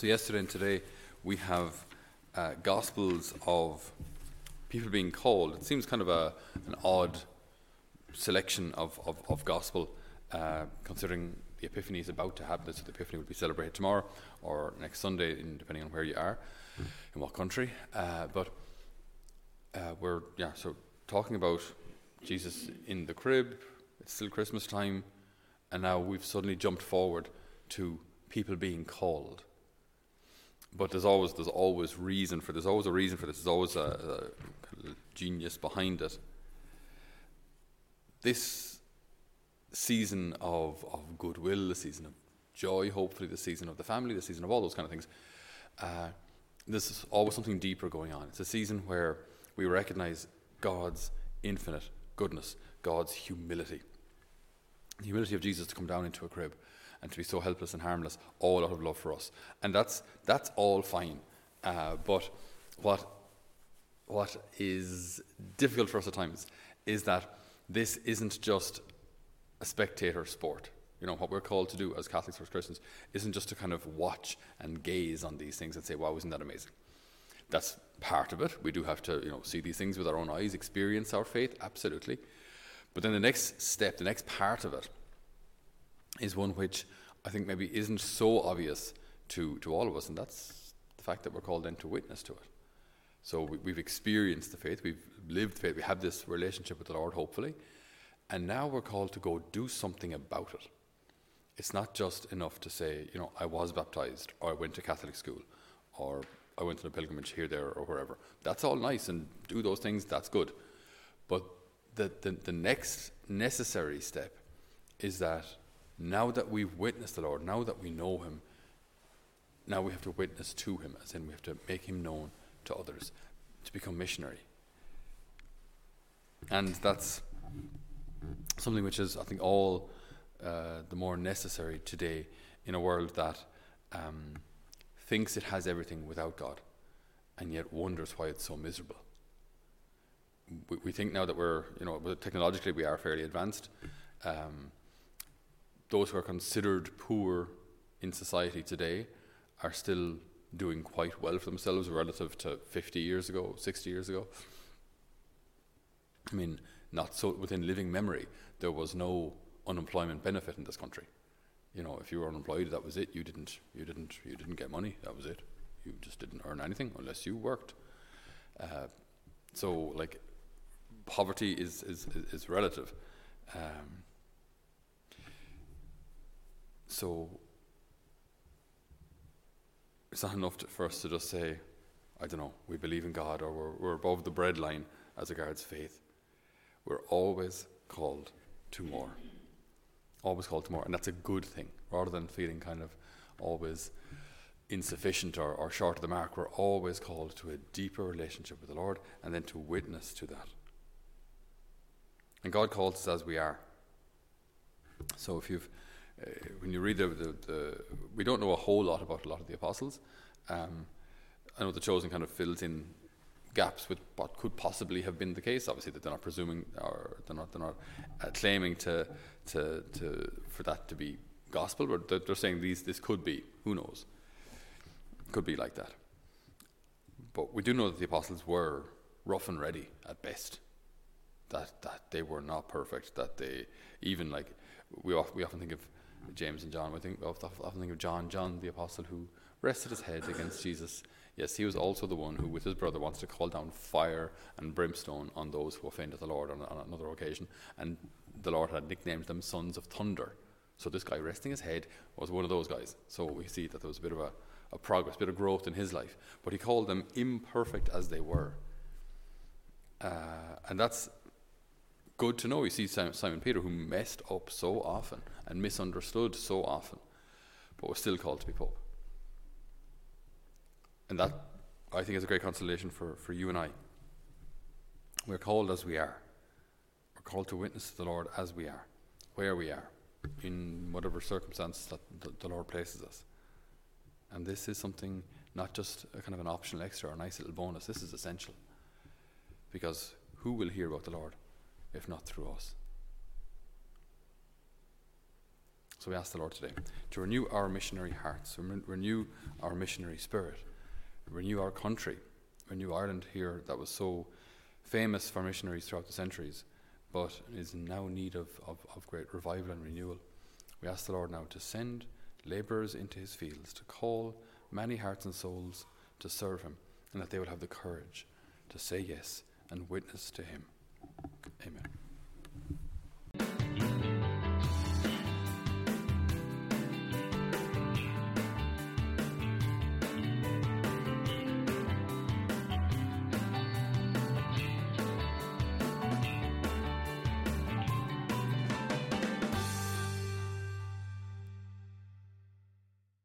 So, yesterday and today, we have uh, Gospels of people being called. It seems kind of a, an odd selection of, of, of Gospel, uh, considering the Epiphany is about to happen. So, the Epiphany will be celebrated tomorrow or next Sunday, in, depending on where you are, in what country. Uh, but uh, we're, yeah, so talking about Jesus in the crib, it's still Christmas time, and now we've suddenly jumped forward to people being called but there's always there's always reason for there's always a reason for this. There's always a, a genius behind it. This season of of goodwill, the season of joy, hopefully the season of the family, the season of all those kind of things. Uh, there's always something deeper going on. It's a season where we recognize God's infinite goodness, God's humility, the humility of Jesus to come down into a crib and to be so helpless and harmless, all out of love for us. And that's, that's all fine. Uh, but what, what is difficult for us at times is that this isn't just a spectator sport. You know, what we're called to do as Catholics or as Christians isn't just to kind of watch and gaze on these things and say, wow, isn't that amazing? That's part of it. We do have to, you know, see these things with our own eyes, experience our faith, absolutely. But then the next step, the next part of it, is one which I think maybe isn't so obvious to, to all of us, and that's the fact that we're called then to witness to it. So we, have experienced the faith, we've lived faith, we have this relationship with the Lord, hopefully, and now we're called to go do something about it. It's not just enough to say, you know, I was baptized, or I went to Catholic school, or I went on a pilgrimage here, there, or wherever. That's all nice, and do those things, that's good. But the, the, the next necessary step is that now that we've witnessed the Lord, now that we know Him, now we have to witness to Him, as in we have to make Him known to others, to become missionary. And that's something which is, I think, all uh, the more necessary today in a world that um, thinks it has everything without God and yet wonders why it's so miserable. We, we think now that we're, you know, technologically we are fairly advanced. Um, those who are considered poor in society today are still doing quite well for themselves relative to 50 years ago, 60 years ago. I mean, not so within living memory, there was no unemployment benefit in this country. You know, if you were unemployed, that was it. You didn't, you didn't, you didn't get money. That was it. You just didn't earn anything unless you worked. Uh, so, like, poverty is is is relative. Um, so it's not enough to, for us to just say, I don't know, we believe in God or we're, we're above the bread line as regards faith. We're always called to more. Always called to more. And that's a good thing rather than feeling kind of always insufficient or, or short of the mark. We're always called to a deeper relationship with the Lord and then to witness to that. And God calls us as we are. So if you've when you read the, the, the, we don't know a whole lot about a lot of the apostles. Um, I know the chosen kind of fills in gaps with what could possibly have been the case. Obviously, that they're not presuming or they're not they're not uh, claiming to to to for that to be gospel, but they're, they're saying these this could be. Who knows? Could be like that. But we do know that the apostles were rough and ready at best. That that they were not perfect. That they even like we we often think of James and John. We think often think of John, John the apostle who rested his head against Jesus. Yes, he was also the one who, with his brother, wants to call down fire and brimstone on those who offended the Lord on, on another occasion. And the Lord had nicknamed them sons of thunder. So this guy resting his head was one of those guys. So we see that there was a bit of a, a progress, a bit of growth in his life. But he called them imperfect as they were. Uh, and that's good to know. You see Simon Peter, who messed up so often and misunderstood so often, but was still called to be Pope. And that, I think, is a great consolation for, for you and I. We're called as we are. We're called to witness to the Lord as we are, where we are, in whatever circumstance that the, the Lord places us. And this is something not just a kind of an optional extra or a nice little bonus. This is essential. Because who will hear about the Lord? If not through us. So we ask the Lord today to renew our missionary hearts, renew our missionary spirit, renew our country, renew Ireland here that was so famous for missionaries throughout the centuries, but is now in need of, of, of great revival and renewal. We ask the Lord now to send labourers into his fields, to call many hearts and souls to serve him, and that they will have the courage to say yes and witness to him. Amen.